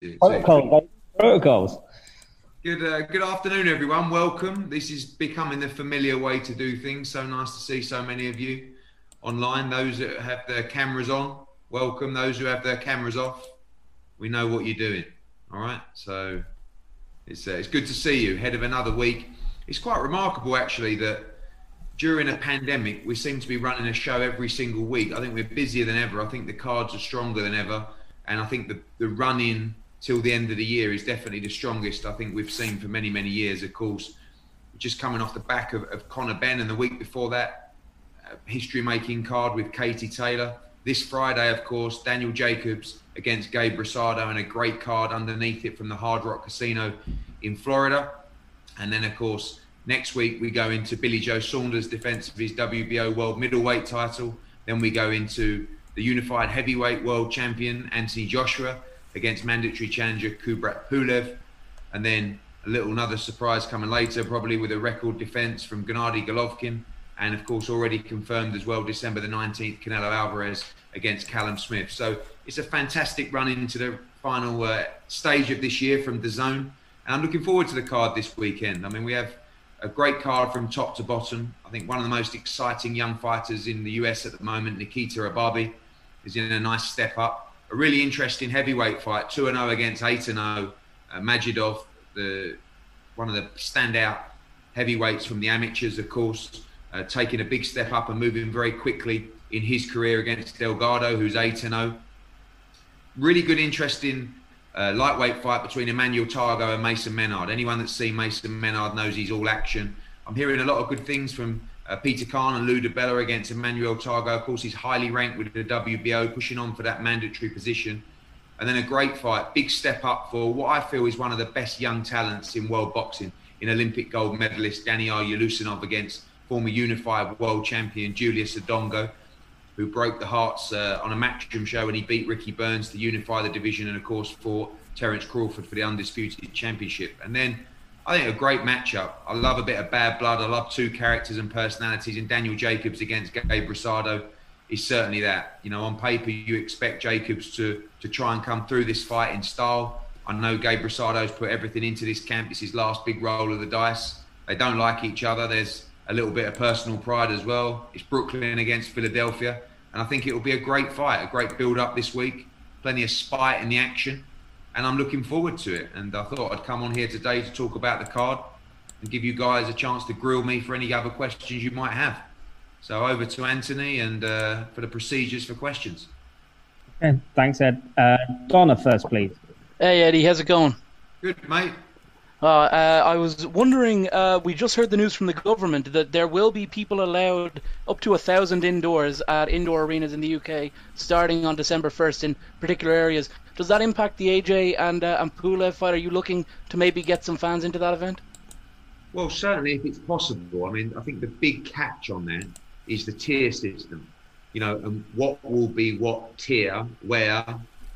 Protocol, protocols. Good, uh, good afternoon, everyone. Welcome. This is becoming the familiar way to do things. So nice to see so many of you online. Those that have their cameras on, welcome. Those who have their cameras off, we know what you're doing. All right. So it's uh, it's good to see you. Head of another week. It's quite remarkable, actually, that during a pandemic, we seem to be running a show every single week. I think we're busier than ever. I think the cards are stronger than ever, and I think the the run in till the end of the year is definitely the strongest I think we've seen for many many years. Of course, just coming off the back of, of Conor Benn, and the week before that, uh, history making card with Katie Taylor. This Friday, of course, Daniel Jacobs against Gabe Rosado, and a great card underneath it from the Hard Rock Casino in Florida. And then, of course, next week we go into Billy Joe Saunders' defense of his WBO World Middleweight title. Then we go into the Unified Heavyweight World Champion Anthony Joshua against mandatory challenger Kubrat Pulev. And then a little another surprise coming later, probably with a record defense from Gennady Golovkin. And of course, already confirmed as well, December the 19th, Canelo Alvarez against Callum Smith. So it's a fantastic run into the final uh, stage of this year from the zone. And I'm looking forward to the card this weekend. I mean, we have a great card from top to bottom. I think one of the most exciting young fighters in the US at the moment, Nikita Ababiy, is in a nice step up. A really interesting heavyweight fight, 2 0 against 8 0. Uh, Majidov, the, one of the standout heavyweights from the amateurs, of course, uh, taking a big step up and moving very quickly in his career against Delgado, who's 8 0. Really good, interesting uh, lightweight fight between Emmanuel Tagoe and Mason Menard. Anyone that's seen Mason Menard knows he's all action. I'm hearing a lot of good things from uh, Peter Kahn and Lou DiBella against Emmanuel Tagoe. Of course, he's highly ranked with the WBO, pushing on for that mandatory position. And then a great fight, big step up for what I feel is one of the best young talents in world boxing, in Olympic gold medalist Daniil Yeleussinov against former unified world champion Julius Indongo who broke the hearts uh, on a matchroom show and he beat Ricky Burns to unify the division and, of course, fought Terence Crawford for the undisputed championship. And then I think a great matchup. I love a bit of bad blood. I love two characters and personalities. And Daniel Jacobs against Gabe Rosado is certainly that. You know, on paper, you expect Jacobs to to try and come through this fight in style. I know Gabe Rosado's put everything into this camp. It's his last big roll of the dice. They don't like each other. There's a little bit of personal pride as well. It's Brooklyn against Philadelphia. And I think it will be a great fight, a great build up this week, plenty of spite in the action. And I'm looking forward to it. And I thought I'd come on here today to talk about the card and give you guys a chance to grill me for any other questions you might have. So over to Anthony and uh, for the procedures for questions. Okay, thanks, Ed. Uh, Donna first, please. Hey, Eddie, how's it going? Good, mate. Uh, uh, I was wondering, uh, we just heard the news from the government that there will be people allowed up to a thousand indoors at indoor arenas in the UK starting on December 1st in particular areas. Does that impact the AJ and, uh, and Pulev fight? Are you looking to maybe get some fans into that event? Well, certainly if it's possible. I mean, I think the big catch on that is the tier system. You know, and what will be what tier, where,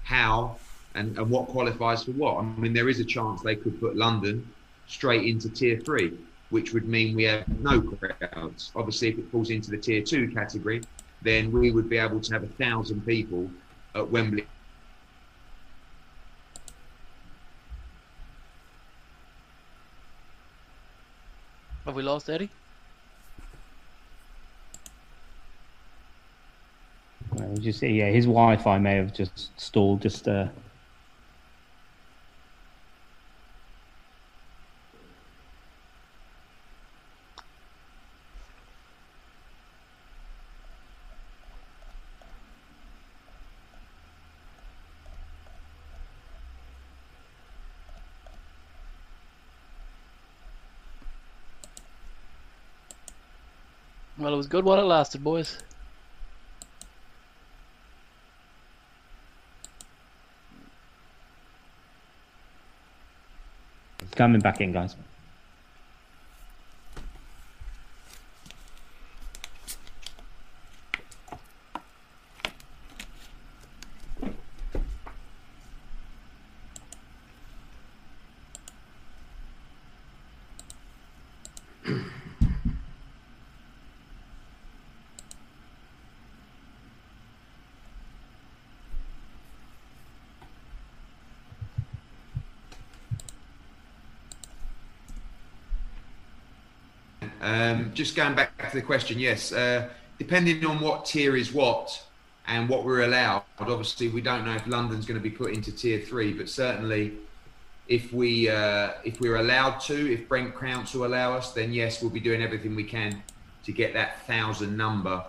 how, and, and what qualifies for what. I mean, there is a chance they could put London straight into tier three, which would mean we have no crowds. Obviously, if it falls into the tier two category, then we would be able to have a thousand people at Wembley. Have we lost Eddie? Just yeah, his Wi-Fi may have just stalled. Just uh, good while it lasted, boys. Coming back in, guys. Just going back to the question, yes. Uh, depending on what tier is what and what we're allowed, obviously we don't know if London's going to be put into tier three, but certainly if we uh, if we're allowed to, if Brent Council allow us, then yes, we'll be doing everything we can to get that thousand number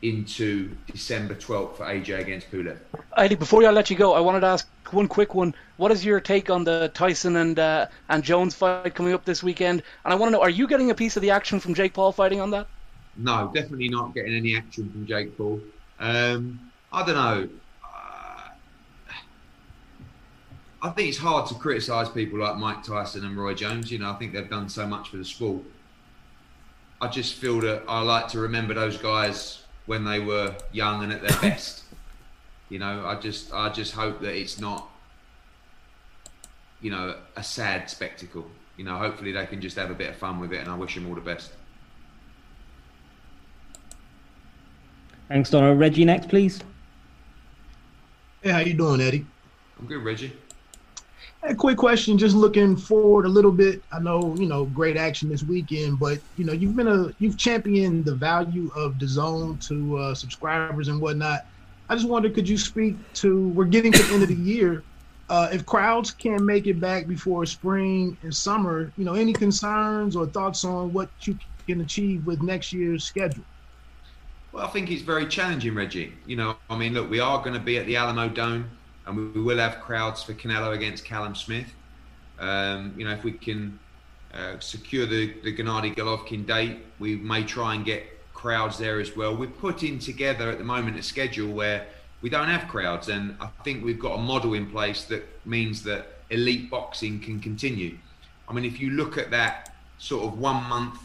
into December 12th for AJ against Pulev. Eddie, before I let you go, I wanted to ask one quick one. What is your take on the Tyson and uh, and Jones fight coming up this weekend? And I want to know, are you getting a piece of the action from Jake Paul fighting on that? No, definitely not getting any action from Jake Paul. Um, I don't know. Uh, I think it's hard to criticise people like Mike Tyson and Roy Jones. You know, I think they've done so much for the sport. I just feel that I like to remember those guys when they were young and at their best. You know, I just I just hope that it's not you know a sad spectacle. You know, hopefully they can just have a bit of fun with it, and I wish them all the best. Thanks, Donna. Reggie, next, please. Hey, how you doing, Eddie? I'm good, Reggie. A quick question, just looking forward a little bit. I know, you know, great action this weekend, but you know, you've been a you've championed the value of the zone to uh, subscribers and whatnot. I just wonder, could you speak to? We're getting to the end of the year. Uh, if crowds can't make it back before spring and summer, you know, any concerns or thoughts on what you can achieve with next year's schedule? Well, I think it's very challenging, Reggie. You know, I mean, look, we are going to be at the Alamodome, and we will have crowds for Canelo against Callum Smith. Um, you know, if we can uh, secure the the Gennady Golovkin date, we may try and get crowds there as well. We're putting together at the moment a schedule where we don't have crowds, and I think we've got a model in place that means that elite boxing can continue. I mean, if you look at that sort of one month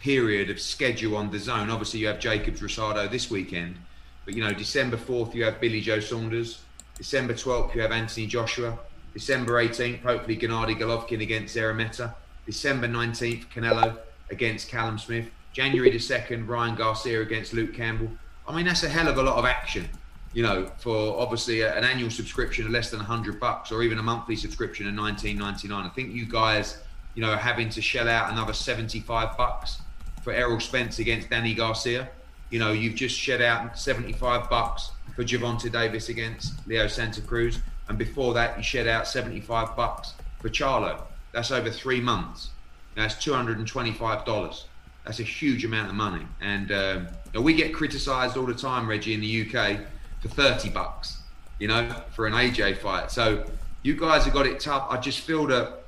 period of schedule on the zone. Obviously, you have Jacobs Rosado this weekend, but you know, December 4th, you have Billy Joe Saunders. December 12th, you have Anthony Joshua. December 18th, hopefully Gennady Golovkin against Szeremeta. December 19th, Canelo against Callum Smith. January the 2nd, Ryan Garcia against Luke Campbell. I mean, that's a hell of a lot of action, you know, for obviously an annual subscription of less than 100 bucks or even a monthly subscription of 19.99. I think you guys, you know, are having to shell out another 75 bucks for Errol Spence against Danny Garcia. You know, you've just shed out 75 bucks for Gervonta Davis against Leo Santa Cruz, and before that, you shed out 75 bucks for Charlo. That's over three months. That's 225 dollars. That's a huge amount of money, and um, we get criticised all the time, Reggie, in the UK for 30 bucks. You know, for an AJ fight. So you guys have got it tough. I just feel that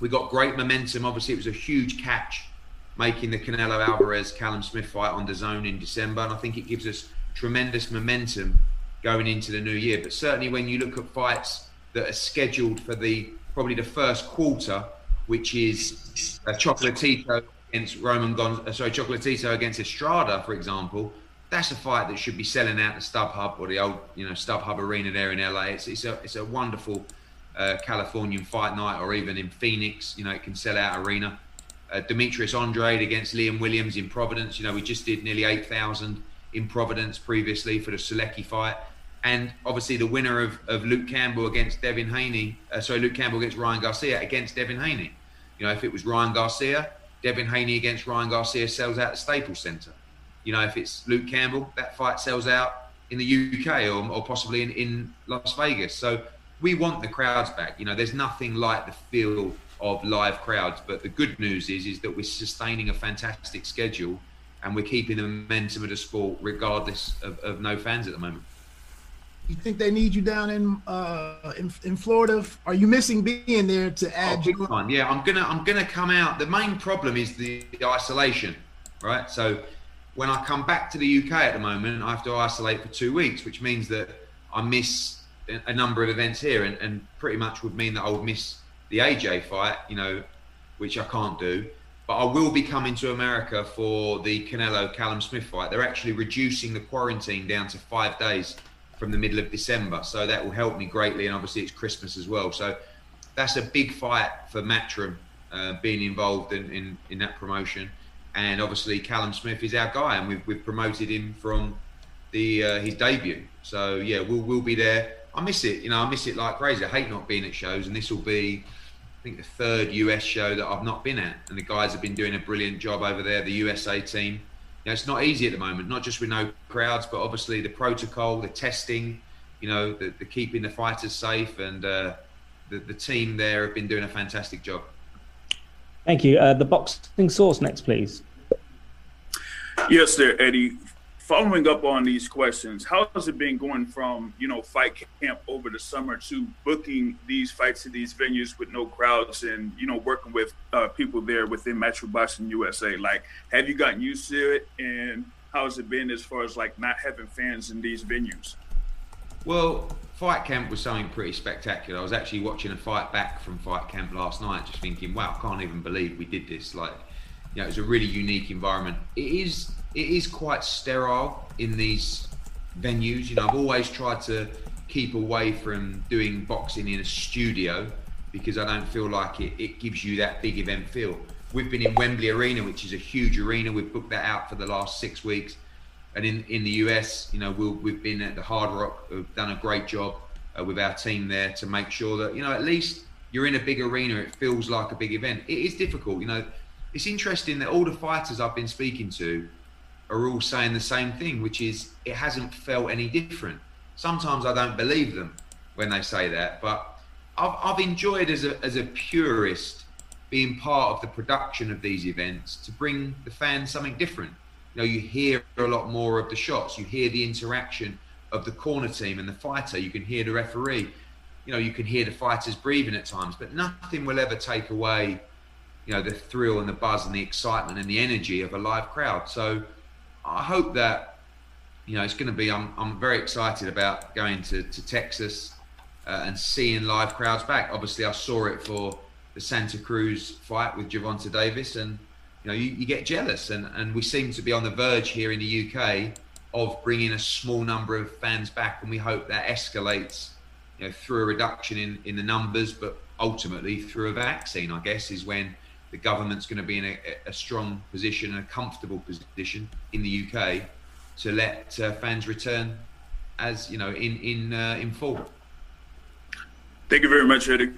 we got great momentum. Obviously, it was a huge catch making the Canelo Alvarez Callum Smith fight on the zone in December, and I think it gives us tremendous momentum going into the new year. But certainly, when you look at fights that are scheduled for the probably the first quarter, which is uh, Chocolatito against Roman Gon- uh, sorry Chocolatito against Estrada, for example, that's a fight that should be selling out the StubHub or the old you know StubHub Arena there in LA. It's it's a it's a wonderful uh, Californian fight night, or even in Phoenix, you know, it can sell out arena uh, Demetrius Andrade against Liam Williams in Providence. You know, we just did nearly 8,000 in Providence previously for the Sulecki fight. And obviously the winner of, of Luke Campbell against Devin Haney, uh, sorry, Luke Campbell against Ryan Garcia against Devin Haney. You know, if it was Ryan Garcia, Devin Haney against Ryan Garcia sells out the Staples Center. You know, if it's Luke Campbell, that fight sells out in the UK or, or possibly in, in Las Vegas. So we want the crowds back. You know, there's nothing like the feel of live crowds. But the good news is is that we're sustaining a fantastic schedule and we're keeping the momentum of the sport regardless of, of no fans at the moment. You think they need you down in uh, in, in Florida? Are you missing being there to add? Oh, big time. Yeah, I'm gonna I'm gonna come out. The main problem is the, the isolation, right? So when I come back to the UK at the moment, I have to isolate for two weeks, which means that I miss a number of events here, and, and pretty much would mean that I would miss the AJ fight, you know, which I can't do. But I will be coming to America for the Canelo Callum Smith fight. They're actually reducing the quarantine down to five days from the middle of December. So that will help me greatly. And obviously, it's Christmas as well. So that's a big fight for Matchroom uh, being involved in, in, in, that promotion. And obviously, Callum Smith is our guy, and we've, we've promoted him from the uh, his debut. So yeah, we'll, we'll be there. I miss it. You know, I miss it like crazy. I hate not being at shows, and this will be I think the third US show that I've not been at, and the guys have been doing a brilliant job over there. The USA team, know, it's not easy at the moment, not just with no crowds, but obviously the protocol, the testing, you know, the, the keeping the fighters safe, and uh, the the team there have been doing a fantastic job. Thank you. Uh, the boxing source next, please. Yes, there, Eddie following up on these questions, how has it been going from you know fight camp over the summer to booking these fights in these venues with no crowds and you know working with uh, people there within Matchroom Boxing USA? Like, have you gotten used to it, and how has it been as far as like not having fans in these venues? Well, fight camp was something pretty spectacular. I was actually watching a fight back from fight camp last night, just thinking, wow, I can't even believe we did this. Like, you know, it was a really unique environment. It is it is quite sterile in these venues. You know, I've always tried to keep away from doing boxing in a studio because I don't feel like it, it gives you that big event feel. We've been in Wembley Arena, which is a huge arena. We've booked that out for the last six weeks. And in, in the US, you know, we'll, we've been at the Hard Rock, we've done a great job uh, with our team there to make sure that, you know, at least you're in a big arena, it feels like a big event. It is difficult, you know. It's interesting that all the fighters I've been speaking to, are all saying the same thing, which is it hasn't felt any different. Sometimes I don't believe them when they say that, but I've, I've enjoyed as a, as a purist being part of the production of these events to bring the fans something different. You know, you hear a lot more of the shots, you hear the interaction of the corner team and the fighter, you can hear the referee, you know, you can hear the fighters breathing at times, but nothing will ever take away, you know, the thrill and the buzz and the excitement and the energy of a live crowd. So I hope that you know it's going to be. I'm I'm very excited about going to to Texas uh, and seeing live crowds back. Obviously, I saw it for the Santa Cruz fight with Gervonta Davis, and you know you, you get jealous, and and we seem to be on the verge here in the UK of bringing a small number of fans back, and we hope that escalates. You know, through a reduction in, in the numbers, but ultimately through a vaccine, I guess, is when the government's going to be in a, a strong position and a comfortable position in the UK to let uh, fans return as you know in in uh, in full. Thank you very much, Eddie.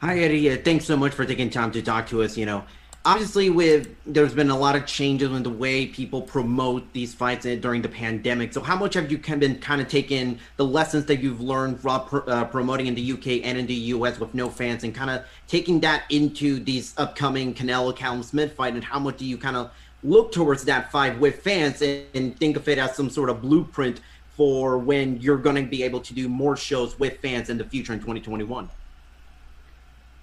Hi, Eddie. Uh, thanks so much for taking time to talk to us. You know, obviously with there's been a lot of changes in the way people promote these fights during the pandemic. So how much have you been kind of taking the lessons that you've learned from uh, promoting in the uk and in the us with no fans and kind of taking that into these upcoming canelo callum smith fight? And how much do you kind of look towards that fight with fans and, and think of it as some sort of blueprint for when you're going to be able to do more shows with fans in the future in 2021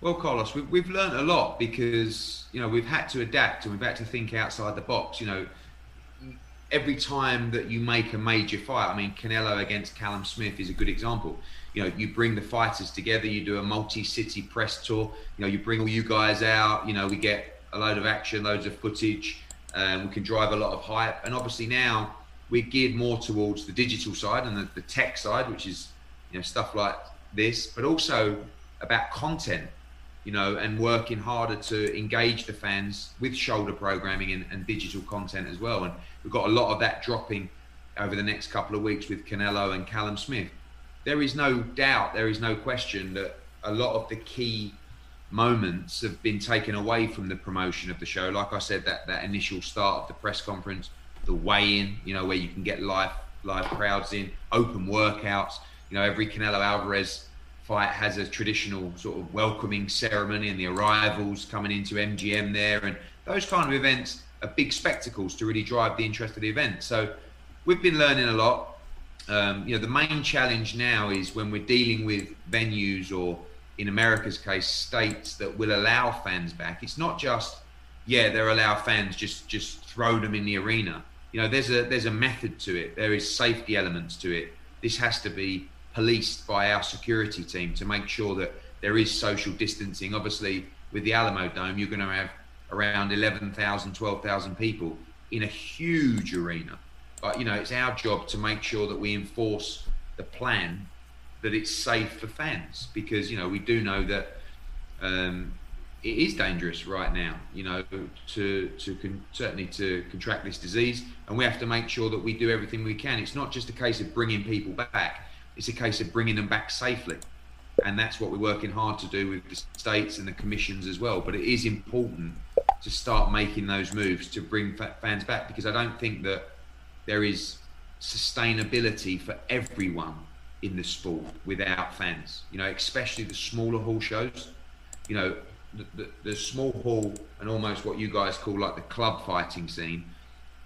well, Carlos, we, we've learned a lot because you know we've had to adapt and we've had to think outside the box. You know, every time that you make a major fight, I mean, Canelo against Callum Smith is a good example. You know, you bring the fighters together, you do a multi-city press tour. You know, you bring all you guys out. You know, we get a load of action, loads of footage, and we can drive a lot of hype. And obviously now we're geared more towards the digital side and the, the tech side, which is you know stuff like this, but also about content you know, and working harder to engage the fans with shoulder programming and, and, digital content as well. And we've got a lot of that dropping over the next couple of weeks with Canelo and Callum Smith. There is no doubt, there is no question that a lot of the key moments have been taken away from the promotion of the show. Like I said, that that initial start of the press conference, the weigh-in, you know, where you can get live live crowds in, open workouts. You know, every Canelo Alvarez fight has a traditional sort of welcoming ceremony and the arrivals coming into MGM there, and those kind of events are big spectacles to really drive the interest of the event. So we've been learning a lot. Um, you know, the main challenge now is when we're dealing with venues or, in America's case, states that will allow fans back. It's not just yeah, they'll allow fans just just throw them in the arena. You know, there's a there's a method to it. There is safety elements to it. This has to be policed by our security team to make sure that there is social distancing. Obviously, with the Alamodome, you're going to have around 11,000, 12,000 people in a huge arena. But, you know, it's our job to make sure that we enforce the plan that it's safe for fans because, you know, we do know that um, it is dangerous right now, you know, to to con- certainly to contract this disease, and we have to make sure that we do everything we can. It's not just a case of bringing people back; it's a case of bringing them back safely, and that's what we're working hard to do with the states and the commissions as well. But it is important to start making those moves to bring fans back because I don't think that there is sustainability for everyone in the sport without fans. You know, especially the smaller hall shows. You know, the, the, the, small hall and almost what you guys call like the club fighting scene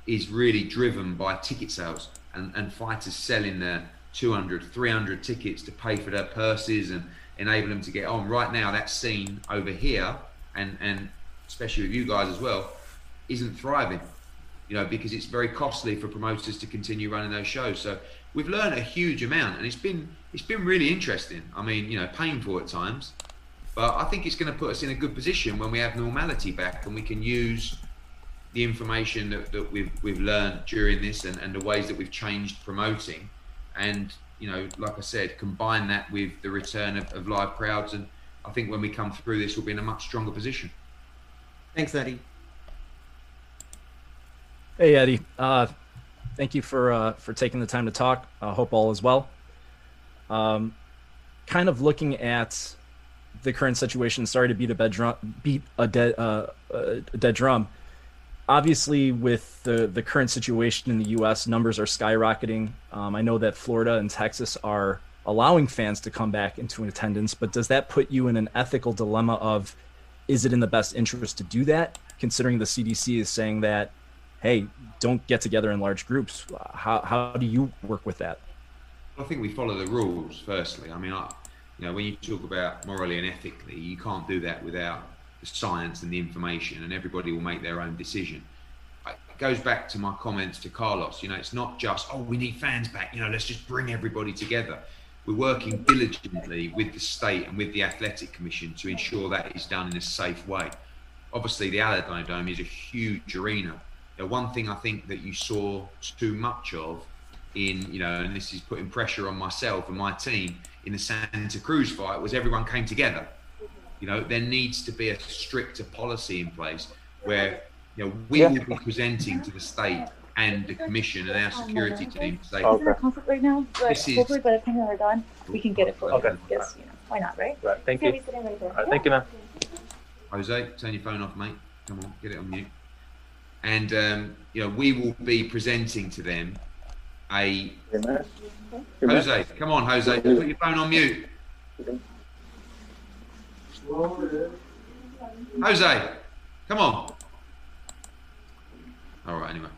is really driven by ticket sales and, and fighters selling their 200, 300 tickets to pay for their purses and enable them to get on. Right now, that scene over here, and, and especially with you guys as well, isn't thriving. You know, because it's very costly for promoters to continue running those shows. So we've learned a huge amount, and it's been it's been really interesting. I mean, you know, painful at times, but I think it's going to put us in a good position when we have normality back and we can use the information that, that we've we've learned during this and, and the ways that we've changed promoting and you know like I said combine that with the return of, of live crowds and I think when we come through this we'll be in a much stronger position. Thanks Eddie. Hey Eddie, uh, thank you for uh, for taking the time to talk. I hope all is well. Um, kind of looking at the current situation. Sorry to beat a drum, beat a dead uh, a dead drum. Obviously, with the the current situation in the U.S., numbers are skyrocketing. Um, I know that Florida and Texas are allowing fans to come back into an attendance, but does that put you in an ethical dilemma of is it in the best interest to do that, considering the CDC is saying that, hey, don't get together in large groups? How how do you work with that? I think we follow the rules. Firstly, I mean, I, you know, when you talk about morally and ethically, you can't do that without the science and the information, and everybody will make their own decision. It goes back to my comments to Carlos. You know, it's not just oh, we need fans back. You know, let's just bring everybody together. We're working diligently with the state and with the athletic commission to ensure that is done in a safe way. Obviously, the Alamodome is a huge arena. The one thing I think that you saw too much of in, you know, and this is putting pressure on myself and my team in the Santa Cruz fight was everyone came together. You know, there needs to be a stricter policy in place where you know we yeah. will be presenting to the state and the commission and our security team to say, okay. is a conflict right now? But this hopefully by the time we're done, we can get it for okay. you. Because, you know, why not, right? Right. Thank you. Right right, yeah. Thank you, man. Jose, turn your phone off, mate. Come on, get it on mute. And um, you know, we will be presenting to them a Jose, come on, Jose, put your phone on mute. Jose, come on. All right, anyway.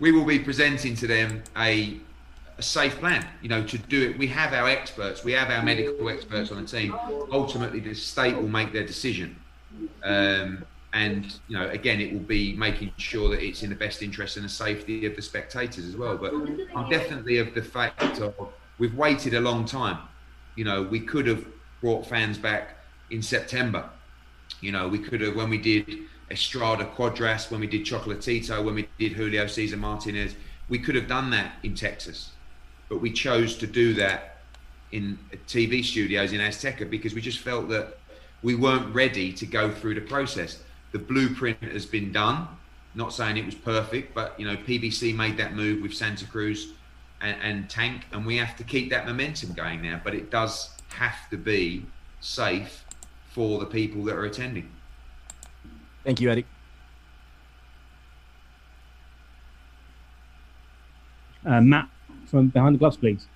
We will be presenting to them a, a safe plan, you know, to do it. We have our experts, we have our medical experts on the team. Ultimately, the state will make their decision. Um, and you know again it will be making sure that it's in the best interest and the safety of the spectators as well but i'm definitely of the fact of we've waited a long time you know we could have brought fans back in september you know we could have when we did estrada Cuadras, when we did chocolatito when we did julio cesar martinez we could have done that in texas but we chose to do that in tv studios in azteca because we just felt that we weren't ready to go through the process the blueprint has been done. Not saying it was perfect, but you know, PBC made that move with Santa Cruz and, and Tank, and we have to keep that momentum going now. But it does have to be safe for the people that are attending. Thank you, Eddie. Uh, Matt from behind the gloves, please.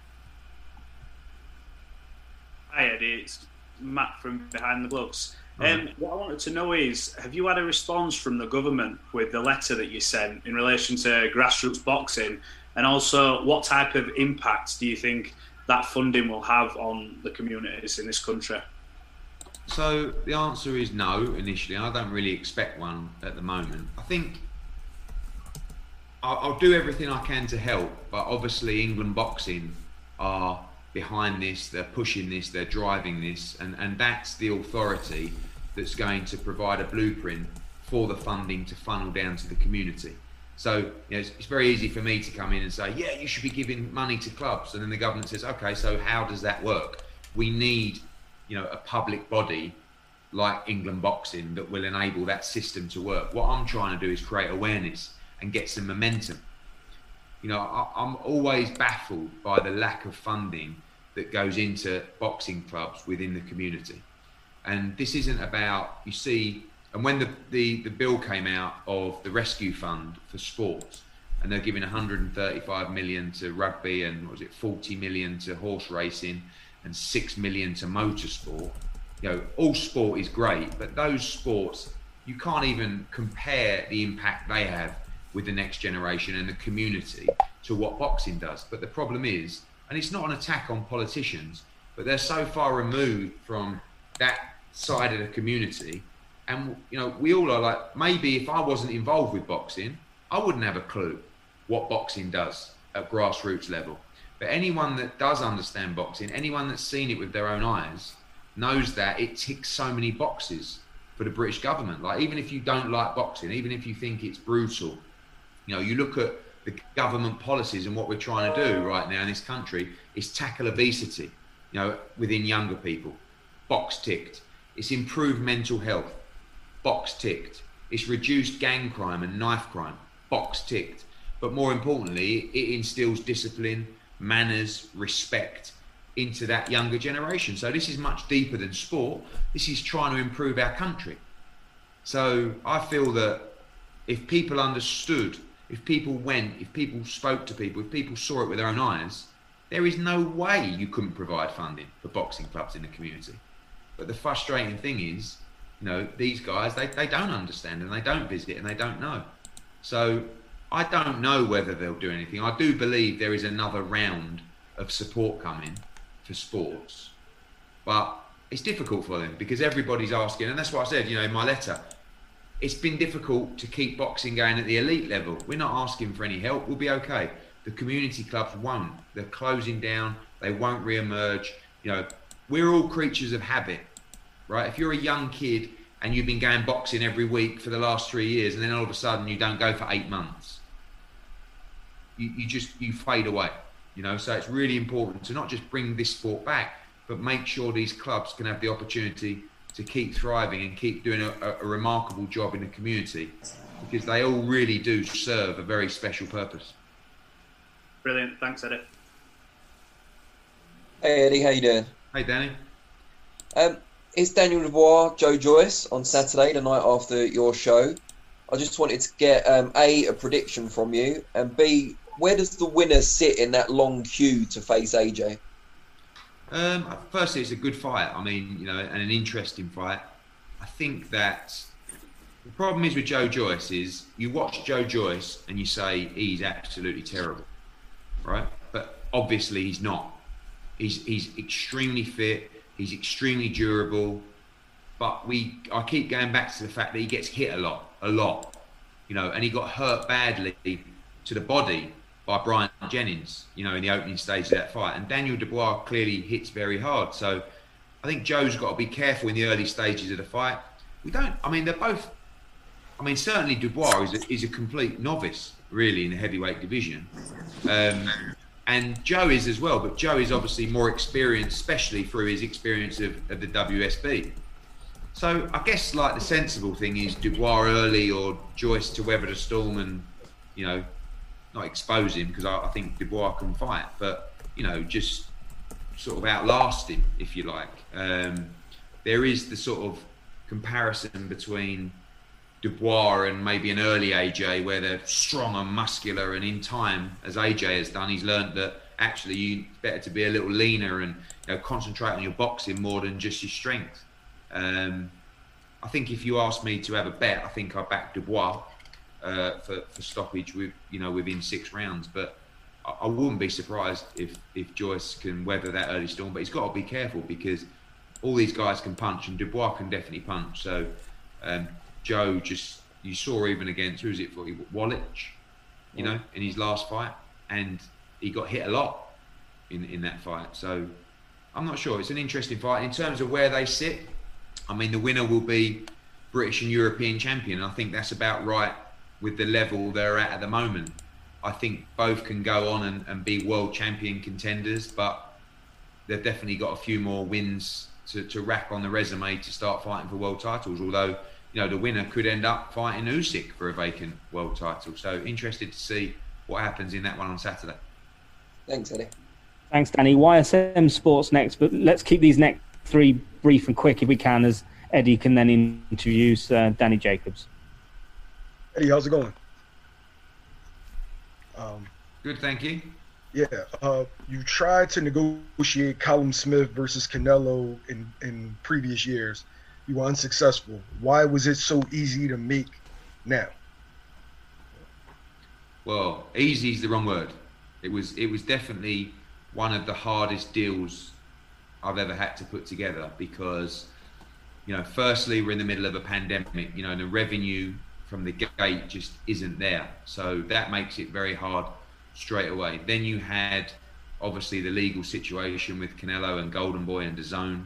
Hi, Eddie. It's Matt from behind the gloves. Um, what I wanted to know is, have you had a response from the government with the letter that you sent in relation to grassroots boxing, and also what type of impact do you think that funding will have on the communities in this country? So the answer is no. Initially, I don't really expect one at the moment. I think I'll, I'll do everything I can to help, but obviously England boxing are behind this. They're pushing this. They're driving this, and and that's the authority that's going to provide a blueprint for the funding to funnel down to the community. So you know, it's, it's, very easy for me to come in and say, yeah, you should be giving money to clubs, and then the government says, okay, so how does that work? We need, you know, a public body like England boxing that will enable that system to work. What I'm trying to do is create awareness and get some momentum. You know, I, I'm always baffled by the lack of funding that goes into boxing clubs within the community. And this isn't about, you see, and when the, the, the bill came out of the rescue fund for sports, and they're giving 135 million to rugby and what was it 40 million to horse racing and 6 million to motorsport. You know all sport is great but those sports you can't even compare the impact they have with the next generation and the community to what boxing does. But the problem is and it's not an attack on politicians but they're so far removed from that side of the community. And you know we all are like maybe if i wasn't involved with boxing i wouldn't have a clue what boxing does at grassroots level. But anyone that does understand boxing, anyone that's seen it with their own eyes, knows that it ticks so many boxes for the British government. Like even if you don't like boxing, even if you think it's brutal, you know, you look at the government policies and what we're trying to do right now in this country is tackle obesity, you know, within younger people. Box ticked. It's improved mental health. Box ticked. It's reduced gang crime and knife crime. Box ticked but more importantly, it instills discipline, manners, respect into that younger generation. So this is much deeper than sport. This is trying to improve our country. So I feel that if people understood, if people went, if people spoke to people, if people saw it with their own eyes, there is no way you couldn't provide funding for boxing clubs in the community. But the frustrating thing is, you know, these guys, they, they don't understand and they don't visit and they don't know. So I don't know whether they'll do anything. I do believe there is another round of support coming for sports, but it's difficult for them because everybody's asking, and that's what I said, you know, in my letter. It's been difficult to keep boxing going at the elite level. We're not asking for any help. We'll be okay. The community clubs won't. They're closing down. They won't re-emerge. You know, we're all creatures of habit, right? If you're a young kid and you've been going boxing every week for the last three years, and then all of a sudden you don't go for eight months, you, you just you fade away. You know, so it's really important to not just bring this sport back, but make sure these clubs can have the opportunity to keep thriving and keep doing a, a, remarkable job in the community because they all really do serve a very special purpose. Brilliant. Thanks, Eddie. Hey, Eddie. How you doing? Hey, Danny. Um, it's Daniel Dubois, Joe Joyce on Saturday, the night after your show. I just wanted to get um, a a prediction from you, and b where does the winner sit in that long queue to face AJ? Um, firstly, it's a good fight. I mean, you know, and an interesting fight. I think that the problem is with Joe Joyce is you watch Joe Joyce and you say he's absolutely terrible, right? But obviously he's not. He's he's extremely fit. He's extremely durable. But we, I keep going back to the fact that he gets hit a lot, a lot, you know, and he got hurt badly to the body by Bryant Jennings, you know, in the opening stage of that fight. And Daniel Dubois clearly hits very hard. So I think Joe's got to be careful in the early stages of the fight. We don't, I mean, they're both, I mean, certainly Dubois is a, is a complete novice, really, in the heavyweight division. Um, and Joe is as well, but Joe is obviously more experienced, especially through his experience of, of the WSB. So I guess like the sensible thing is Dubois early or Joyce to weather the storm and, you know, not expose him because I, I, think Dubois can fight, but you know, just sort of outlast him if you like. Um, there is the sort of comparison between Dubois and maybe an early AJ where they're strong and muscular, and in time, as AJ has done, he's learned that actually you better to be a little leaner and you know, concentrate on your boxing more than just your strength. Um, I think if you ask me to have a bet, I think I back Dubois uh, for, for stoppage with you know within six rounds. But I, I, wouldn't be surprised if if Joyce can weather that early storm. But he's got to be careful because all these guys can punch, and Dubois can definitely punch. So um, Joe just you saw even against who's it for Wallisch, you know, in his last fight, and he got hit a lot in in that fight. So I'm not sure. It's an interesting fight in terms of where they sit. I mean, the winner will be British and European champion. I think that's about right with the level they're at at the moment. I think both can go on and, and be world champion contenders, but they've definitely got a few more wins to, to rack on the resume to start fighting for world titles. Although you know the winner could end up fighting Usyk for a vacant world title. So interested to see what happens in that one on Saturday. Thanks, Eddie. Thanks, Danny. YSM Sports next, but let's keep these next three brief and quick if we can, as Eddie can then introduce uh, Danny Jacobs. Eddie, how's it going? Um, Good, thank you. Yeah, uh, you tried to negotiate Callum Smith versus Canelo in, in previous years. You were unsuccessful. Why was it so easy to make now? Well, easy is the wrong word. It was it was definitely one of the hardest deals I've ever had to put together because, you know, firstly we're in the middle of a pandemic. You know, the revenue from the gate just isn't there, so that makes it very hard straight away. Then you had obviously the legal situation with Canelo and Golden Boy and DAZN,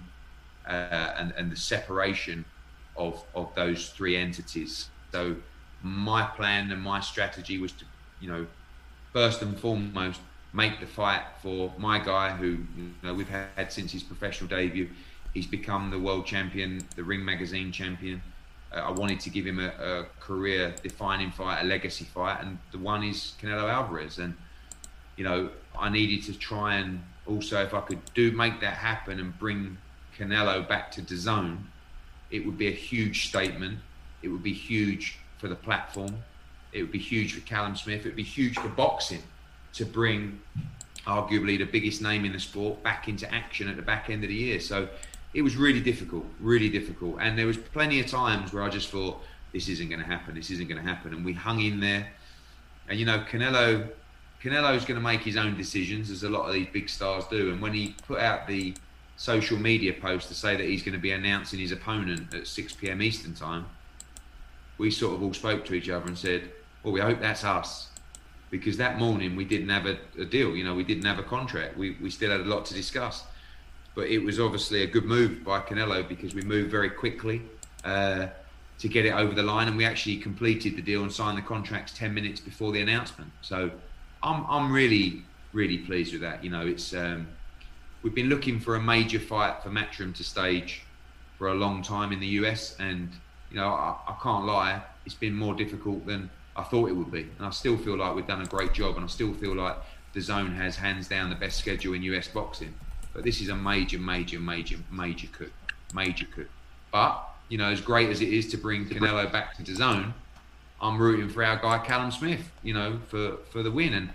uh, and and the separation of of those three entities. So my plan and my strategy was to, you know, first and foremost make the fight for my guy who you know we've had since his professional debut. He's become the world champion, the Ring Magazine champion. Uh, I wanted to give him a, a career-defining fight, a legacy fight, and the one is Canelo Alvarez. And you know, I needed to try and also, if I could do make that happen and bring Canelo back to DAZN, it would be a huge statement. It would be huge for the platform. It would be huge for Callum Smith. It would be huge for boxing to bring arguably the biggest name in the sport back into action at the back end of the year. So it was really difficult, really difficult. And there was plenty of times where I just thought, this isn't going to happen, this isn't going to happen. And we hung in there. And you know, Canelo, Canelo's going to make his own decisions, as a lot of these big stars do. And when he put out the social media post to say that he's going to be announcing his opponent at 6 p.m. Eastern time, we sort of all spoke to each other and said, "Well, we hope that's us," because that morning we didn't have a, a deal. You know, we didn't have a contract. We we still had a lot to discuss but it was obviously a good move by Canelo because we moved very quickly uh, to get it over the line, and we actually completed the deal and signed the contracts ten minutes before the announcement. So I'm I'm really really pleased with that. You know, it's um, we've been looking for a major fight for Matchroom to stage for a long time in the US, and you know I, I can't lie, it's been more difficult than I thought it would be, and I still feel like we've done a great job, and I still feel like the Zone has hands down the best schedule in US boxing. But this is a major, major, major, major coup, major coup. But you know, as great as it is to bring Canelo back to the Zone, I'm rooting for our guy Callum Smith. You know, for for the win, and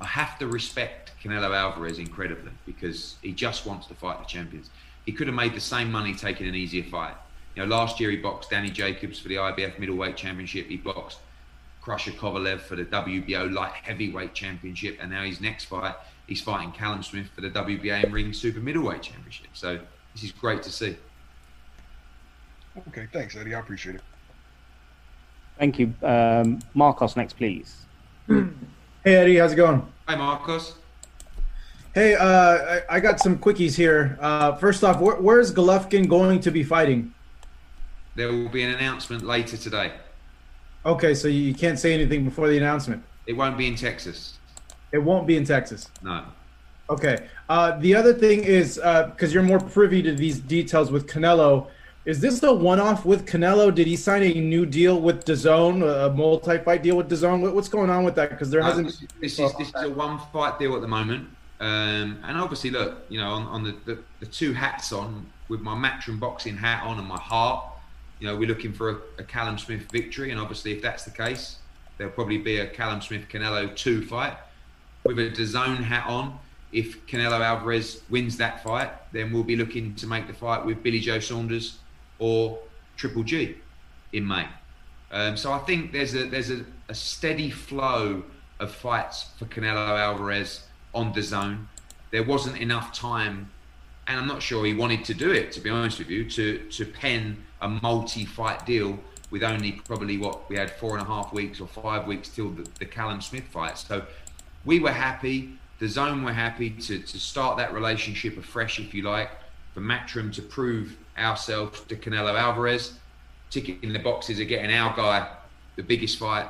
I have to respect Canelo Alvarez incredibly because he just wants to fight the champions. He could have made the same money taking an easier fight. You know, last year he boxed Danny Jacobs for the IBF middleweight championship. He boxed Crusher Kovalev for the WBO light heavyweight championship, and now his next fight he's fighting Callum Smith for the WBA and Ring Super Middleweight Championship. So this is great to see. Okay, thanks, Eddie. I appreciate it. Thank you. Um, Marcos, next, please. Hey, Eddie, how's it going? Hi, Marcos. Hey, uh, I, I, got some quickies here. Uh, first off, wh- where's Golovkin going to be fighting? There will be an announcement later today. Okay, so you can't say anything before the announcement. It won't be in Texas. It won't be in Texas. No. Okay. Uh, the other thing is uh because uh, you're more privy to these details with Canelo. Is this the one-off with Canelo? Did he sign a new deal with DAZN, a multi-fight deal with DAZN? What's going on with that? Because there hasn't. This, this is this is a one-fight deal at the moment, um, and obviously, look, you know, on, on the, the, the two hats on with my Matchroom boxing hat on and my heart, you know, we're looking for a, a Callum Smith victory, and obviously, if that's the case, there'll probably be a Callum Smith Canelo two fight with a DAZN hat on. If Canelo Alvarez wins that fight, then we'll be looking to make the fight with Billy Joe Saunders or Triple G in May. Um, so I think there's a there's a, a, steady flow of fights for Canelo Alvarez on the zone. There wasn't enough time, and I'm not sure he wanted to do it. To be honest with you, to to pen a multi-fight deal with only probably what we had four and a half weeks or five weeks till the, the Callum Smith fight. So we were happy, The zone were happy to, to start that relationship afresh, if you like, for Matchroom to prove ourselves to Canelo Alvarez, ticking the boxes of getting our guy the biggest fight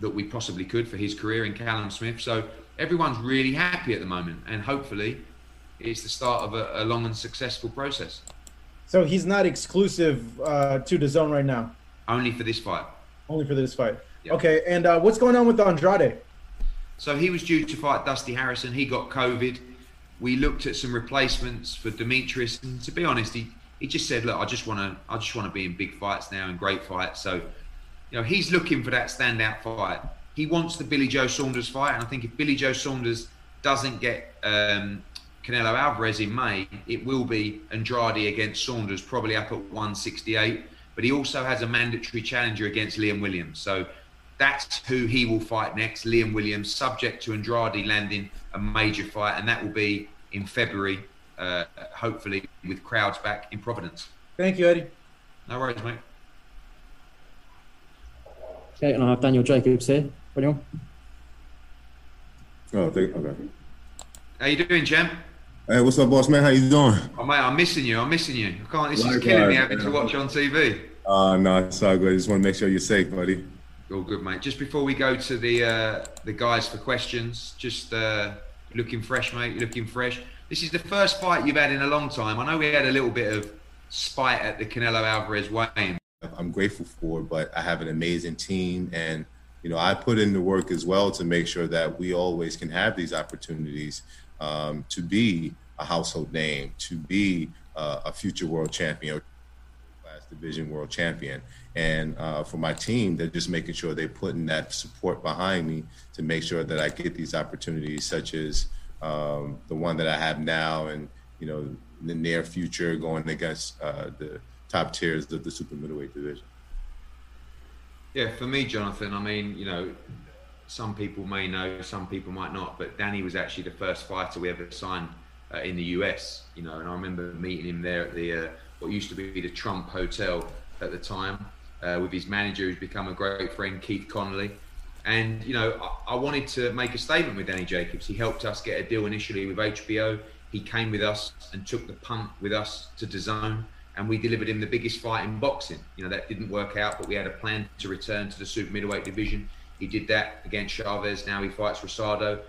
that we possibly could for his career in Callum Smith. So everyone's really happy at the moment, and hopefully it's the start of a, a long and successful process. So he's not exclusive uh, to the zone right now. Only for this fight. Only for this fight. Okay, and uh, what's going on with Andrade? So he was due to fight Dusty Harrison. He got COVID. We looked at some replacements for Demetrius, and to be honest, he, he just said, "Look, I just want to, I just want to be in big fights now and great fights." So, you know, he's looking for that standout fight. He wants the Billy Joe Saunders fight, and I think if Billy Joe Saunders doesn't get um, Canelo Alvarez in May, it will be Andrade against Saunders, probably up at 168. But he also has a mandatory challenger against Liam Williams. So that's who he will fight next, Liam Williams, subject to Andrade landing a major fight, and that will be in February, uh, hopefully with crowds back in Providence. Thank you, Eddie. No worries, mate. Okay, and I have Daniel Jacobs here. Bring on. Oh, okay. How you doing, champ? Hey, what's up, boss man? How you doing? Oh mate, I'm missing you. I'm missing you. I can't. This is killing me having to watch on TV. Uh, no, it's all good. I just want to make sure you're safe, buddy. All good, mate. Just before we go to the uh, the guys for questions, just uh, looking fresh, mate. Looking fresh. This is the first fight you've had in a long time. I know we had a little bit of spite at the Canelo Alvarez weigh-in. I'm grateful for, but I have an amazing team, and you know I put in the work as well to make sure that we always can have these opportunities um, to be a household name, to be uh, a future world champion, class division world champion. And uh, for my team, they're just making sure they're putting that support behind me to make sure that I get these opportunities, such as um, the one that I have now, and you know, in the near future, going against uh, the top tiers of the super middleweight division. Yeah, for me, Jonathan, I mean, you know, some people may know, some people might not, but Danny was actually the first fighter we ever signed uh, in the US. You know, and I remember meeting him there at the uh, what used to be the Trump Hotel at the time uh, with his manager, who's become a great friend, Keith Connolly. And you know, I, I wanted to make a statement with Danny Jacobs. He helped us get a deal initially with HBO. He came with us and took the punt with us to DAZN and we delivered him the biggest fight in boxing. You know, that didn't work out, but we had a plan to return to the super middleweight division. He did that against Chavez. Now he fights Rosado.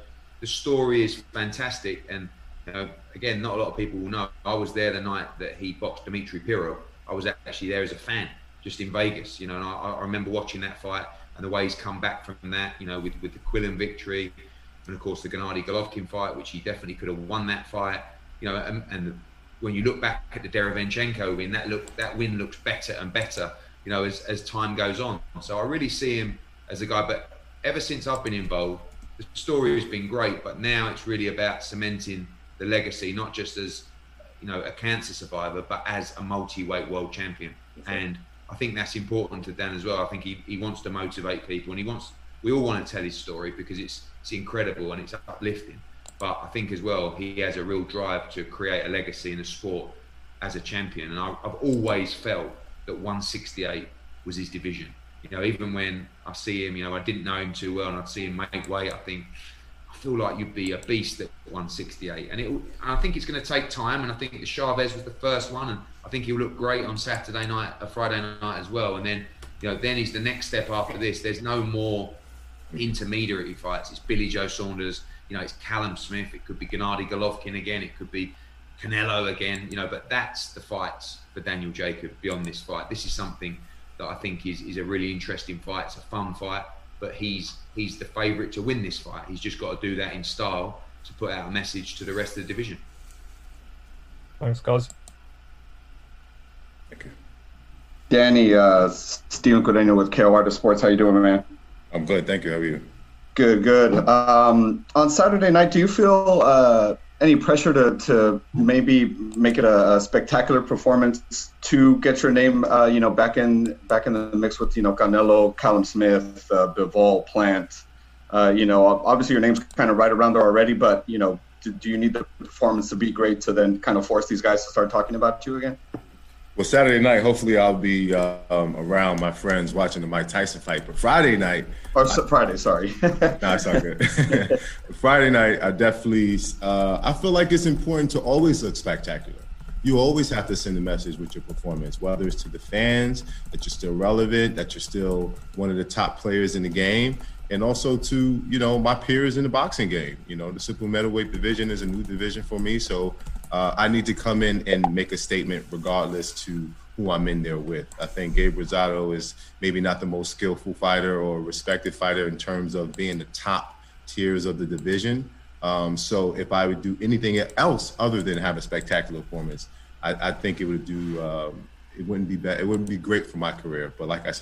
The story is fantastic, and you know, again, not a lot of people will know. I was there the night that he boxed Dimitri Pirog. I was actually there as a fan, just in Vegas. You know, and I, I remember watching that fight and the way he's come back from that. You know, with with the Quillin victory, and of course the Gennady Golovkin fight, which he definitely could have won that fight. You know, and, and when you look back at the Derevyanchenko win, that look that win looks better and better. You know, as as time goes on. So I really see him as a guy. But ever since I've been involved, the story has been great. But now it's really about cementing the legacy, not just as you know a cancer survivor, but as a multi-weight world champion. And I think that's important to Dan as well. I think he, he wants to motivate people, and he wants. We all want to tell his story because it's it's incredible and it's uplifting. But I think as well he has a real drive to create a legacy in the sport as a champion. And I, I've always felt that 168 was his division you know, even when I see him, you know, I didn't know him too well, and I'd see him make weight. I think I feel like you'd be a beast at 168, and it. I think it's going to take time, and I think the Chavez was the first one, and I think he'll look great on Saturday night, a Friday night as well, and then you know, then he's the next step after this. There's no more intermediary fights. It's Billy Joe Saunders, you know, it's Callum Smith. It could be Gennady Golovkin again. It could be Canelo again. You know, but that's the fights for Daniel Jacob beyond this fight. This is something that I think is, is a really interesting fight. It's a fun fight, but he's he's the favourite to win this fight. He's just got to do that in style to put out a message to the rest of the division. Thanks, guys. Thank you. Danny, uh, Steven Cordeno with KO Sports. How you doing, man? I'm good. Thank you. How are you? Good, good. Um, on Saturday night, do you feel uh, any pressure to, to maybe make it a, a spectacular performance to get your name, uh, you know, back in back in the mix with you know Canelo, Callum Smith, uh, Bivol, Plant. Uh, you know, obviously your name's kind of right around there already, but you know, do, do you need the performance to be great to then kind of force these guys to start talking about you again? Well, Saturday night, hopefully I'll be uh, um, around my friends watching the Mike Tyson fight. But Friday night, or so, I, Friday, sorry. no, it's all good. Friday night, I definitely, uh, I feel like it's important to always look spectacular. You always have to send a message with your performance, whether it's to the fans that you're still relevant, that you're still one of the top players in the game. and also to you know my peers in the boxing game. You know, the super middleweight division is a new division for me, so uh, I need to come in and make a statement regardless to who I'm in there with. I think Gabe Rosado is maybe not the most skillful fighter or respected fighter in terms of being the top tiers of the division. Um, so if I would do anything else other than have a spectacular performance, I, I think it would do. Um, it wouldn't be bad. It wouldn't be great for my career. But like I said.